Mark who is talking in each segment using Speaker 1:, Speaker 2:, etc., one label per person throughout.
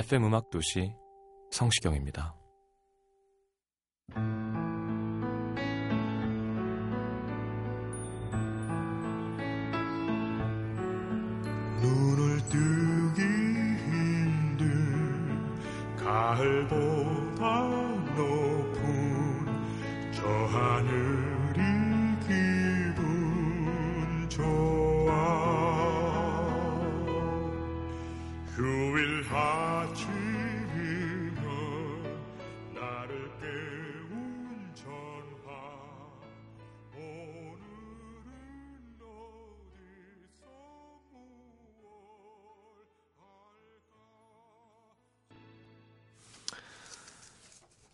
Speaker 1: FM 음악 도시 성시경입니다.
Speaker 2: 눈을 뜨기 힘든 가을보다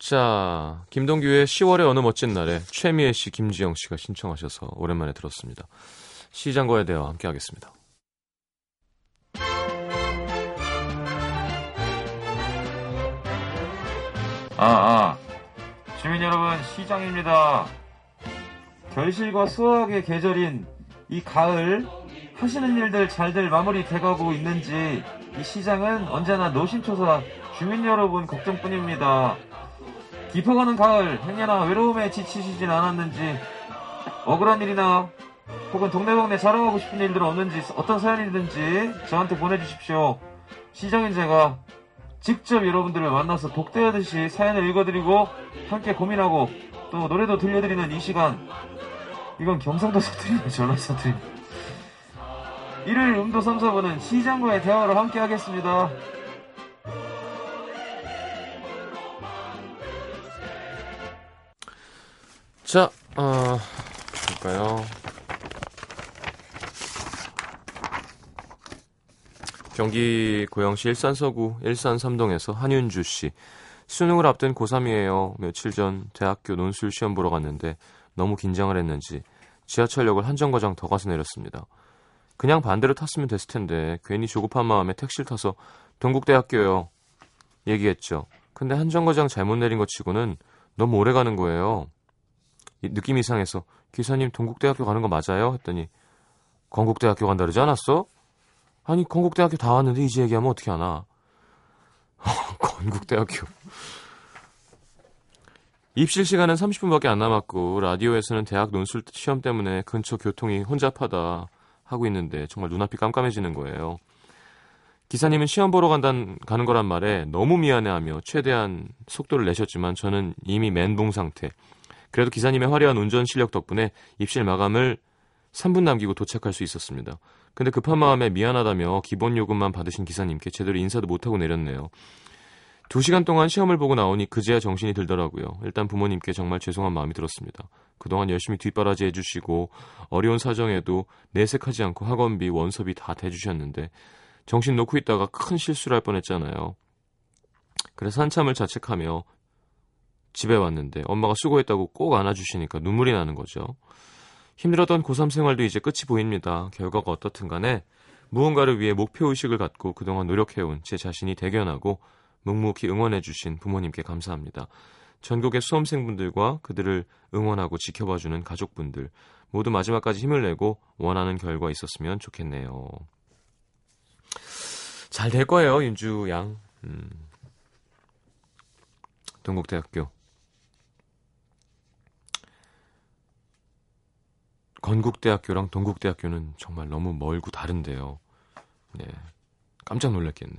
Speaker 1: 자, 김동규의 10월의 어느 멋진 날에 최미애 씨, 김지영 씨가 신청하셔서 오랜만에 들었습니다. 시장과의 대화 함께 하겠습니다.
Speaker 3: 아, 아. 주민 여러분, 시장입니다. 결실과 수확의 계절인 이 가을, 하시는 일들 잘들 마무리 돼가고 있는지, 이 시장은 언제나 노심초사 주민 여러분 걱정뿐입니다. 깊어가는 가을, 행여나 외로움에 지치시진 않았는지, 억울한 일이나, 혹은 동네방네 자랑하고 싶은 일들 없는지, 어떤 사연이든지 저한테 보내주십시오. 시장인 제가 직접 여러분들을 만나서 독대하듯이 사연을 읽어드리고 함께 고민하고 또 노래도 들려드리는 이 시간. 이건 경상도 사투리네 전라 사투리. 일요일 음도 3, 4부는 시장과의 대화로 함께 하겠습니다
Speaker 1: 자, 어, 볼까요? 경기 고영시 일산 서구 일산 삼동에서 한윤주 씨. 수능을 앞둔 고3이에요. 며칠 전 대학교 논술 시험 보러 갔는데 너무 긴장을 했는지 지하철역을 한 정거장 더 가서 내렸습니다. 그냥 반대로 탔으면 됐을 텐데 괜히 조급한 마음에 택시를 타서 동국대학교요. 얘기했죠. 근데 한 정거장 잘못 내린 것 치고는 너무 오래 가는 거예요. 이 느낌 이상해서 기사님 동국대학교 가는 거 맞아요? 했더니 건국대학교 간다 그러지 않았어? 아니 건국대학교 다 왔는데 이제 얘기하면 어떻게 하나? 건국대학교 입실 시간은 30분밖에 안 남았고 라디오에서는 대학 논술 시험 때문에 근처 교통이 혼잡하다 하고 있는데 정말 눈앞이 깜깜해지는 거예요. 기사님은 시험 보러 간다는 가는 거란 말에 너무 미안해하며 최대한 속도를 내셨지만 저는 이미 멘붕 상태. 그래도 기사님의 화려한 운전 실력 덕분에 입실 마감을 3분 남기고 도착할 수 있었습니다. 근데 급한 마음에 미안하다며 기본 요금만 받으신 기사님께 제대로 인사도 못하고 내렸네요. 두 시간 동안 시험을 보고 나오니 그제야 정신이 들더라고요. 일단 부모님께 정말 죄송한 마음이 들었습니다. 그동안 열심히 뒷바라지 해주시고 어려운 사정에도 내색하지 않고 학원비, 원서비 다 대주셨는데 정신 놓고 있다가 큰 실수를 할 뻔했잖아요. 그래서 한참을 자책하며 집에 왔는데 엄마가 수고했다고 꼭 안아주시니까 눈물이 나는 거죠. 힘들었던 고3 생활도 이제 끝이 보입니다. 결과가 어떻든 간에 무언가를 위해 목표의식을 갖고 그동안 노력해온 제 자신이 대견하고 묵묵히 응원해주신 부모님께 감사합니다. 전국의 수험생분들과 그들을 응원하고 지켜봐주는 가족분들 모두 마지막까지 힘을 내고 원하는 결과 있었으면 좋겠네요. 잘 될 거예요, 윤주 양. 음. 동국대학교. 건국대학교랑 동국대학교는 정말 너무 멀고 다른데요. 네. 깜짝 놀랐겠네.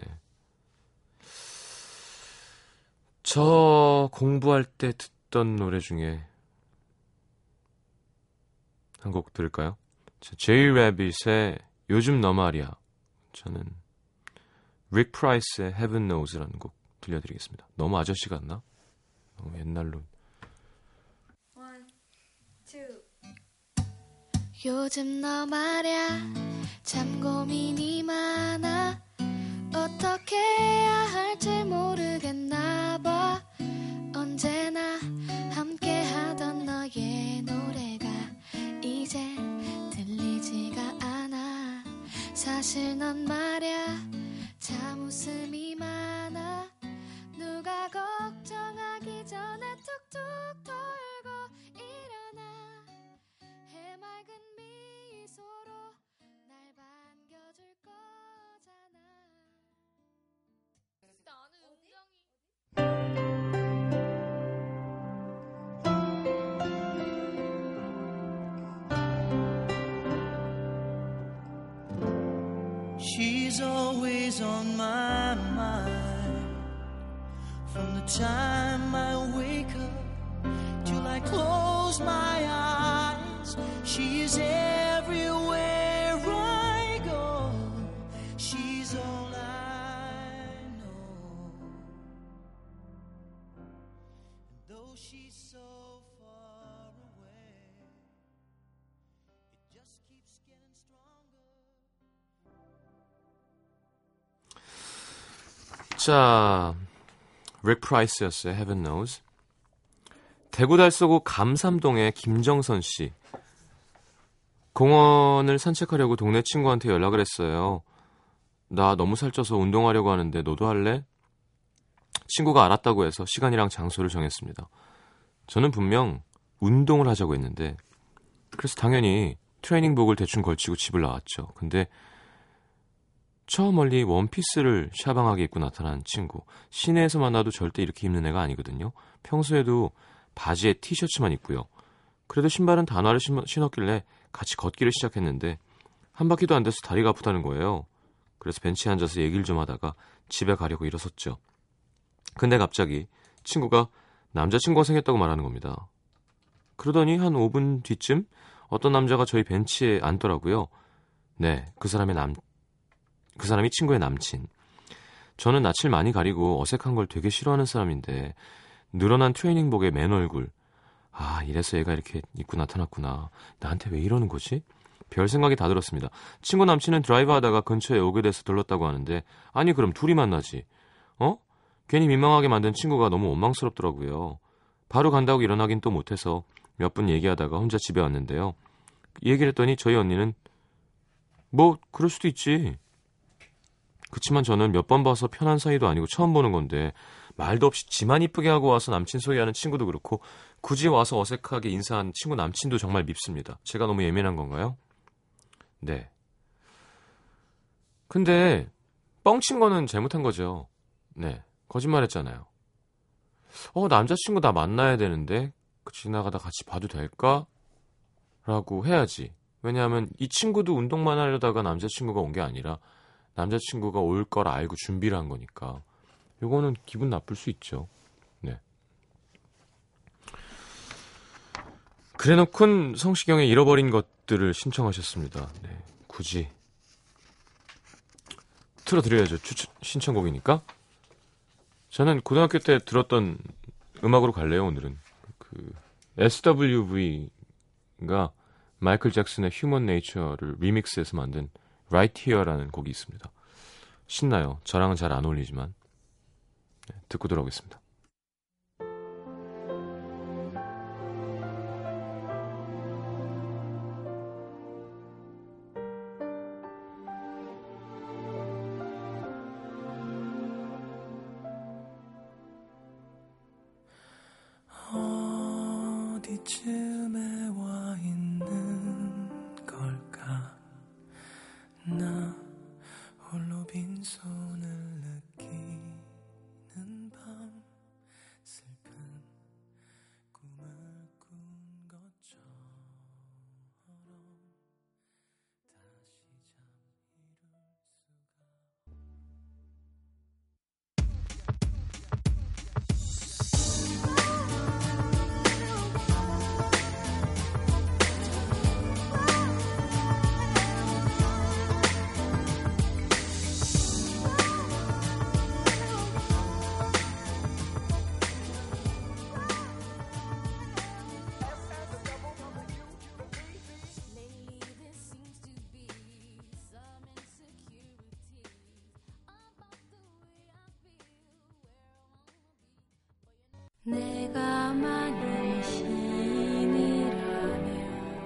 Speaker 1: 저 공부할 때 듣던 노래 중에 한 곡 들을까요? 제이 레빗의 요즘 너 말이야. 저는 릭 프라이스의 Heaven Knows라는 곡 들려드리겠습니다. 너무 아저씨 같나? 너무 옛날로.
Speaker 4: 요즘 너 말야 참 고민이 많아. 어떻게 해야 할지 모르겠나 봐. 언제나 함께 하던 너의 노래가 이제 들리지가 않아. 사실 넌 말야 참 웃음이 많아. 누가 걱정하기 전에 툭툭 해 맑은 미소로 날 반겨줄 거잖아 나는 은정이
Speaker 5: She's always on my mind From the time I wake up till I close my eyes She's everywhere I go She's all I know And though she's so far away It just keeps getting stronger
Speaker 1: 자, 릭 프라이스였어요. Heaven Knows. 대구 달서구 감삼동의 김정선 씨. 공원을 산책하려고 동네 친구한테 연락을 했어요. 나 너무 살쪄서 운동하려고 하는데 너도 할래? 친구가 알았다고 해서 시간이랑 장소를 정했습니다. 저는 분명 운동을 하자고 했는데 그래서 당연히 트레이닝복을 대충 걸치고 집을 나왔죠. 근데 저 멀리 원피스를 샤방하게 입고 나타난 친구. 시내에서 만나도 절대 이렇게 입는 애가 아니거든요. 평소에도 바지에 티셔츠만 입고요. 그래도 신발은 단화를 신- 신었길래 같이 걷기를 시작했는데 한 바퀴도 안 돼서 다리가 아프다는 거예요. 그래서 벤치에 앉아서 얘기를 좀 하다가 집에 가려고 일어섰죠. 근데 갑자기 친구가 남자친구가 생겼다고 말하는 겁니다. 그러더니 한 5분 뒤쯤 어떤 남자가 저희 벤치에 앉더라고요. 네, 그 사람의 남, 그 사람이 친구의 남친. 저는 낯을 많이 가리고 어색한 걸 되게 싫어하는 사람인데 늘어난 트레이닝복에 맨 얼굴. 아, 이래서 얘가 이렇게 입고 나타났구나. 나한테 왜 이러는 거지? 별 생각이 다 들었습니다. 친구 남친은 드라이브 하다가 근처에 오게 돼서 들렀다고 하는데 아니 그럼 둘이 만나지. 어? 괜히 민망하게 만든 친구가 너무 원망스럽더라고요. 바로 간다고 일어나긴 또 못해서 몇 분 얘기하다가 혼자 집에 왔는데요. 얘기를 했더니 저희 언니는 뭐 그럴 수도 있지. 그치만 저는 몇 번 봐서 편한 사이도 아니고 처음 보는 건데 말도 없이 지만 이쁘게 하고 와서 남친 소개하는 친구도 그렇고 굳이 와서 어색하게 인사한 친구 남친도 정말 밉습니다. 제가 너무 예민한 건가요? 네. 근데 뻥친 거는 잘못한 거죠. 네. 거짓말했잖아요. 어 남자친구 나 만나야 되는데 그 지나가다 같이 봐도 될까? 라고 해야지. 왜냐하면 이 친구도 운동만 하려다가 남자친구가 온 게 아니라 남자친구가 올 걸 알고 준비를 한 거니까. 요거는 기분 나쁠 수 있죠. 네. 그래 놓곤 성시경의 잃어버린 것들을 신청하셨습니다. 네. 굳이. 틀어드려야죠. 추천, 신청곡이니까. 저는 고등학교 때 들었던 음악으로 갈래요, 오늘은. 그, SWV가 마이클 잭슨의 휴먼 네이처를 리믹스해서 만든 Right Here라는 곡이 있습니다. 신나요. 저랑은 잘 안 어울리지만. 네, 듣고 들어오겠습니다.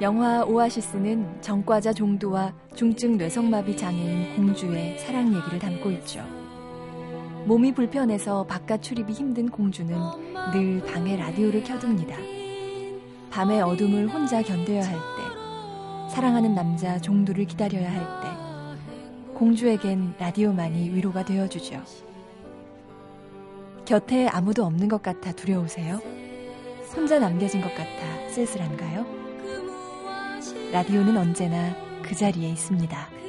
Speaker 6: 영화 오아시스는 정과자 종두와 중증 뇌성마비 장애인 공주의 사랑 얘기를 담고 있죠. 몸이 불편해서 바깥 출입이 힘든 공주는 늘 방에 라디오를 켜둡니다. 밤의 어둠을 혼자 견뎌야 할 때, 사랑하는 남자 종두를 기다려야 할 때, 공주에겐 라디오만이 위로가 되어주죠. 곁에 아무도 없는 것 같아 두려우세요? 혼자 남겨진 것 같아 쓸쓸한가요? 라디오는 언제나 그 자리에 있습니다.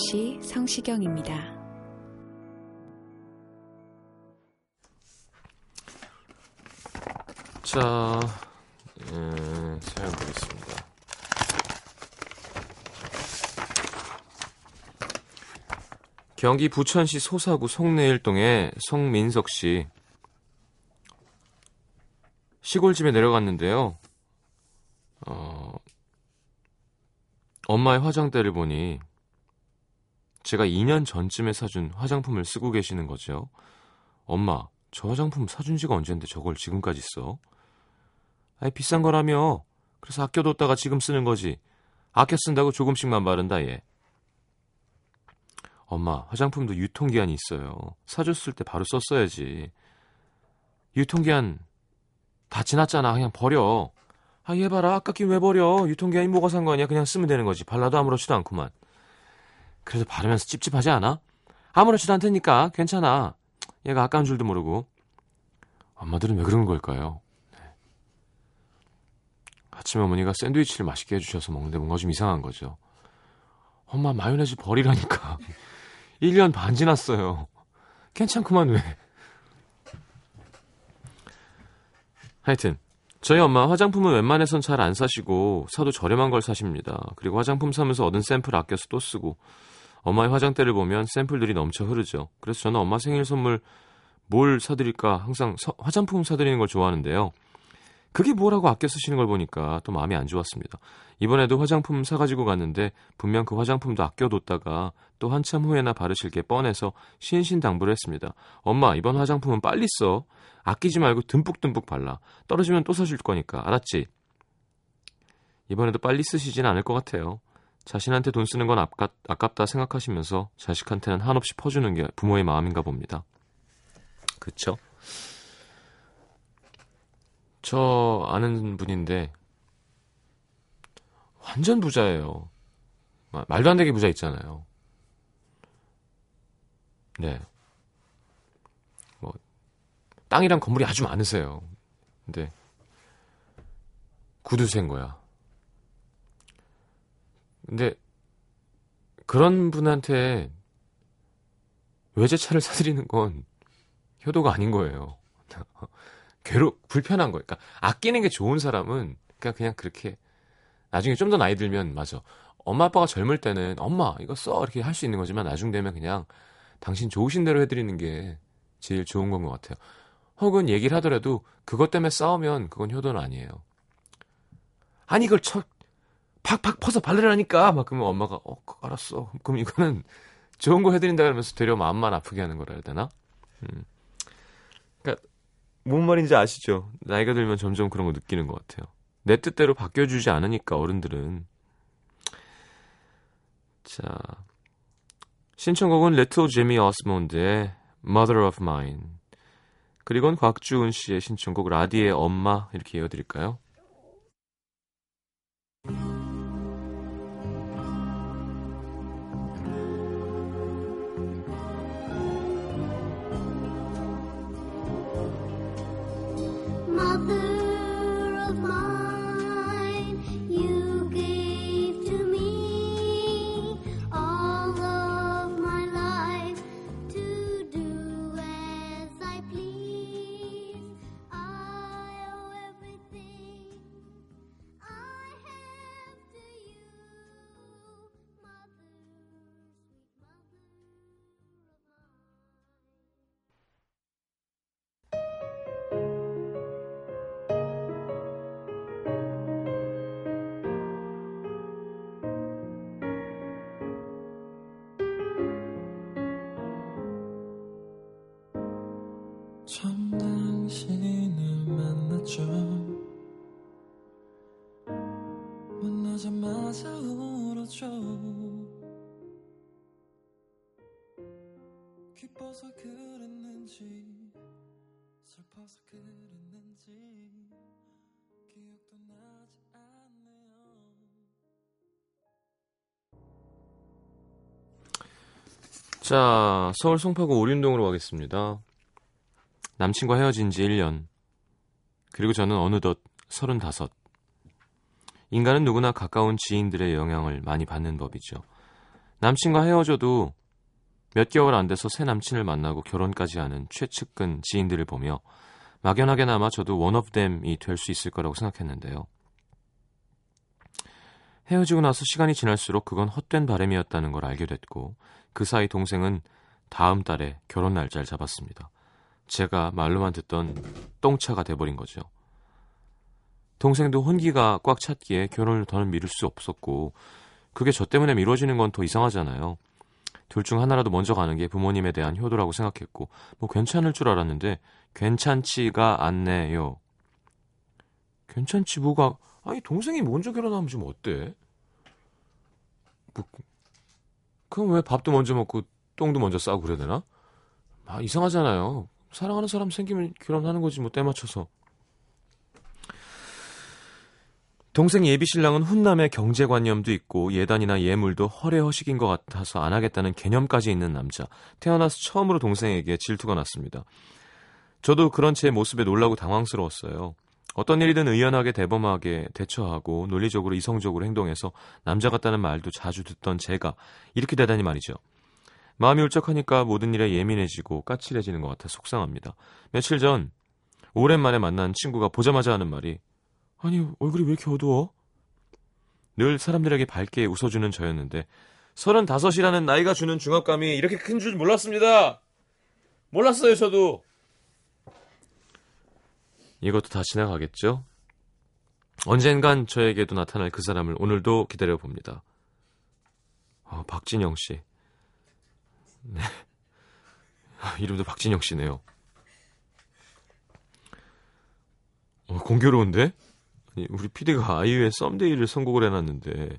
Speaker 7: 음악도시 성시경입니다.
Speaker 1: 자, 음, 사연 보겠습니다. 경기 부천시 소사구 송내일동의 송민석 씨. 시골집에 내려갔는데요. 어, 엄마의 화장대를 보니 제가 2년 전쯤에 사준 화장품을 쓰고 계시는 거죠. 엄마, 저 화장품 사준 지가 언젠데 저걸 지금까지 써? 아이, 비싼 거라며. 그래서 아껴뒀다가 지금 쓰는 거지. 아껴 쓴다고 조금씩만 바른다, 얘. 엄마, 화장품도 유통기한이 있어요. 사줬을 때 바로 썼어야지. 유통기한 다 지났잖아. 그냥 버려. 아, 얘 봐라. 아깝긴 왜 버려. 유통기한이 뭐가 상관이야. 그냥 쓰면 되는 거지. 발라도 아무렇지도 않구만. 그래도 바르면서 찝찝하지 않아? 아무렇지도 않다니까. 괜찮아. 얘가 아까운 줄도 모르고. 엄마들은 왜 그러는 걸까요? 네. 아침에 어머니가 샌드위치를 맛있게 해주셔서 먹는데 뭔가 좀 이상한 거죠. 엄마 마요네즈 버리라니까. 1년 반 지났어요. 괜찮구만 왜. 하여튼 저희 엄마 화장품은 웬만해선 잘 안 사시고 사도 저렴한 걸 사십니다. 그리고 화장품 사면서 얻은 샘플 아껴서 또 쓰고 엄마의 화장대를 보면 샘플들이 넘쳐 흐르죠. 그래서 저는 엄마 생일 선물 뭘 사드릴까 항상 서- 화장품 사드리는 걸 좋아하는데요. 그게 뭐라고 아껴 쓰시는 걸 보니까 또 마음이 안 좋았습니다. 이번에도 화장품 사가지고 갔는데 분명 그 화장품도 아껴뒀다가 또 한참 후에나 바르실 게 뻔해서 신신당부를 했습니다. 엄마 이번 화장품은 빨리 써. 아끼지 말고 듬뿍듬뿍 발라. 떨어지면 또 사줄 거니까 알았지? 이번에도 빨리 쓰시진 않을 것 같아요. 자신한테 돈 쓰는 건 아깝, 아깝다 생각하시면서 자식한테는 한없이 퍼주는 게 부모의 마음인가 봅니다. 그쵸? 저 아는 분인데 완전 부자예요. 마- 말도 안 되게 부자 있잖아요. 네. 뭐 땅이랑 건물이 아주 많으세요. 근데 구두쇠인 거야. 근데 그런 분한테 외제차를 사드리는 건 효도가 아닌 거예요. 괴롭 불편한 거예요. 그러니까 아끼는 게 좋은 사람은 그냥 그냥 그렇게 나중에 좀 더 나이 들면 맞아. 엄마 아빠가 젊을 때는 엄마 이거 써 이렇게 할 수 있는 거지만 나중 되면 그냥 당신 좋으신 대로 해드리는 게 제일 좋은 건 것 같아요. 혹은 얘기를 하더라도 그것 때문에 싸우면 그건 효도는 아니에요. 아니 이걸 쳐 팍팍 퍼서 바르라니까 막 그러면 엄마가 어 알았어. 그럼 이거는 좋은 거 해드린다 그러면서 되려 마음만 아프게 하는 거라 해야 되나? 음. 그러니까 뭔 말인지 아시죠? 나이가 들면 점점 그런 거 느끼는 것 같아요. 내 뜻대로 바뀌어주지 않으니까 어른들은. 자 신청곡은 레트로 제미 어스몬드의 Mother of Mine 그리고는 곽주은 씨의 신청곡 라디의 엄마 이렇게 이어드릴까요?
Speaker 8: 처음 당신을 만났죠. 만나자마자 울었죠. 기뻐서 그랬는지 슬퍼서 그랬는지 기억도 나지 않네요.
Speaker 1: 자, 서울 송파구 오륜동으로 가겠습니다. 남친과 헤어진 지 1년. 그리고 저는 어느덧 35. 인간은 누구나 가까운 지인들의 영향을 많이 받는 법이죠. 남친과 헤어져도 몇 개월 안 돼서 새 남친을 만나고 결혼까지 하는 최측근 지인들을 보며 막연하게나마 저도 원업댐이 될 수 있을 거라고 생각했는데요. 헤어지고 나서 시간이 지날수록 그건 헛된 바람이었다는 걸 알게 됐고 그 사이 동생은 다음 달에 결혼 날짜를 잡았습니다. 제가 말로만 듣던 똥차가 돼버린 거죠. 동생도 혼기가 꽉 찼기에 결혼을 더는 미룰 수 없었고 그게 저 때문에 미뤄지는 건 더 이상하잖아요. 둘 중 하나라도 먼저 가는 게 부모님에 대한 효도라고 생각했고 뭐 괜찮을 줄 알았는데 괜찮지가 않네요. 괜찮지 뭐가 아니 동생이 먼저 결혼하면 좀 어때? 뭐, 그럼 왜 밥도 먼저 먹고 똥도 먼저 싸고 그래야 되나? 아 이상하잖아요. 사랑하는 사람 생기면 결혼하는 거지 뭐 때 맞춰서. 동생 예비 신랑은 훈남의 경제관념도 있고 예단이나 예물도 허례허식인 것 같아서 안 하겠다는 개념까지 있는 남자. 태어나서 처음으로 동생에게 질투가 났습니다. 저도 그런 제 모습에 놀라고 당황스러웠어요. 어떤 일이든 의연하게 대범하게 대처하고 논리적으로 이성적으로 행동해서 남자 같다는 말도 자주 듣던 제가 이렇게 되다니 말이죠. 마음이 울적하니까 모든 일에 예민해지고 까칠해지는 것 같아 속상합니다. 며칠 전 오랜만에 만난 친구가 보자마자 하는 말이 아니 얼굴이 왜 이렇게 어두워? 늘 사람들에게 밝게 웃어주는 저였는데 서른다섯이라는 나이가 주는 중압감이 이렇게 큰 줄 몰랐습니다. 몰랐어요 저도. 이것도 다 지나가겠죠? 언젠간 저에게도 나타날 그 사람을 오늘도 기다려 봅니다. 아, 박진영 씨. 네. 아, 이름도 박진영 씨네요. 어, 공교로운데? 아니, 우리 PD가 아이유의 썸데이를 선곡을 해놨는데,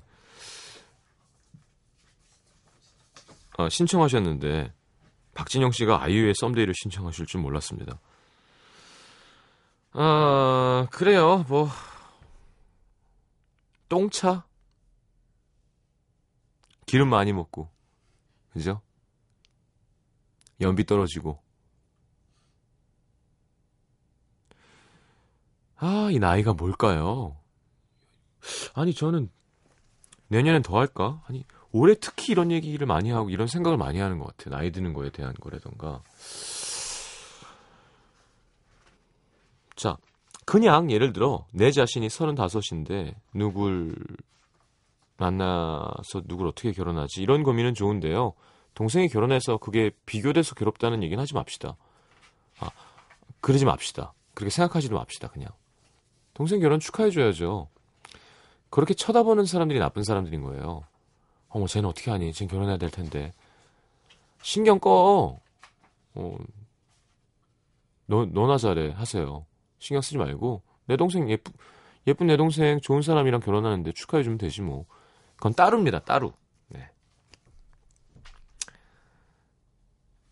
Speaker 1: 아, 신청하셨는데, 박진영 씨가 아이유의 썸데이를 신청하실 줄 몰랐습니다. 아, 그래요. 뭐 똥차? 기름 많이 먹고. 그죠? 연비 떨어지고. 아, 이 나이가 뭘까요? 아니, 저는 내년엔 더 할까? 아니, 올해 특히 이런 얘기를 많이 하고 이런 생각을 많이 하는 것 같아요. 나이 드는 거에 대한 거라던가. 자, 그냥 예를 들어 내 자신이 35인데 누굴 만나서 누굴 어떻게 결혼하지 이런 고민은 좋은데요. 동생이 결혼해서 그게 비교돼서 괴롭다는 얘기는 하지 맙시다. 아, 그러지 맙시다. 그렇게 생각하지도 맙시다. 그냥 동생 결혼 축하해줘야죠. 그렇게 쳐다보는 사람들이 나쁜 사람들인 거예요. 어머, 쟤는 어떻게 하니? 쟤는 결혼해야 될 텐데. 신경 꺼. 어, 너, 너나 잘해. 하세요. 신경 쓰지 말고 내 동생 예쁘, 예쁜 내 동생 좋은 사람이랑 결혼하는데 축하해주면 되지 뭐. 그건 따루입니다. 따루. 네.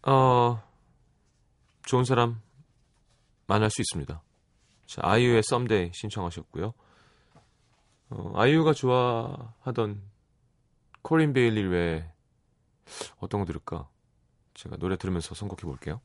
Speaker 1: 어, 좋은 사람 만날 수 있습니다. 자, 아이유의 썸데이 신청하셨고요. 어, 아이유가 좋아하던 코린 베일리 외에 어떤 거 들을까? 제가 노래 들으면서 선곡해 볼게요.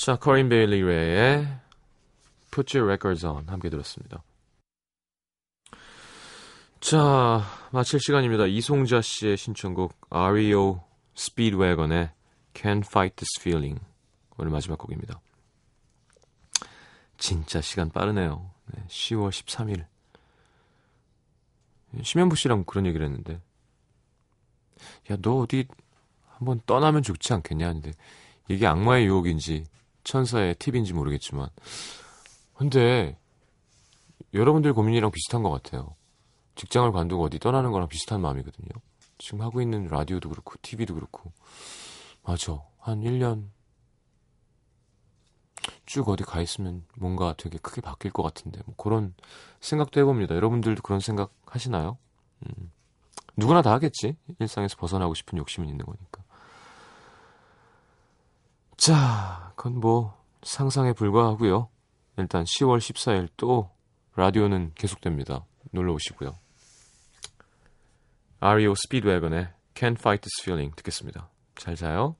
Speaker 1: 자, 커린 베일리 웨의 Put Your Records On 함께 들었습니다. 자, 마칠 시간입니다. 이송자 씨의 신청곡 REO Speedwagon의 Can't Fight This Feeling 오늘 마지막 곡입니다. 진짜 시간 빠르네요. 네, 10월 13일. 심현부 씨랑 그런 얘기를 했는데 야, 너 어디 한번 떠나면 좋지 않겠냐 하는데 이게 악마의 유혹인지 천사의 팁인지 모르겠지만 근데 여러분들 고민이랑 비슷한 것 같아요. 직장을 관두고 어디 떠나는 거랑 비슷한 마음이거든요. 지금 하고 있는 라디오도 그렇고 TV도 그렇고 맞아. 한 1년 쭉 어디 가 있으면 뭔가 되게 크게 바뀔 것 같은데 뭐 그런 생각도 해봅니다. 여러분들도 그런 생각 하시나요? 음. 누구나 다 하겠지. 일상에서 벗어나고 싶은 욕심은 있는 거니까. 자, 그건 뭐 상상에 불과하고요. 일단 10월 14일 또 라디오는 계속됩니다. 놀러 오시고요. REO 스피드웨건의 Can't Fight This Feeling 듣겠습니다. 잘 자요.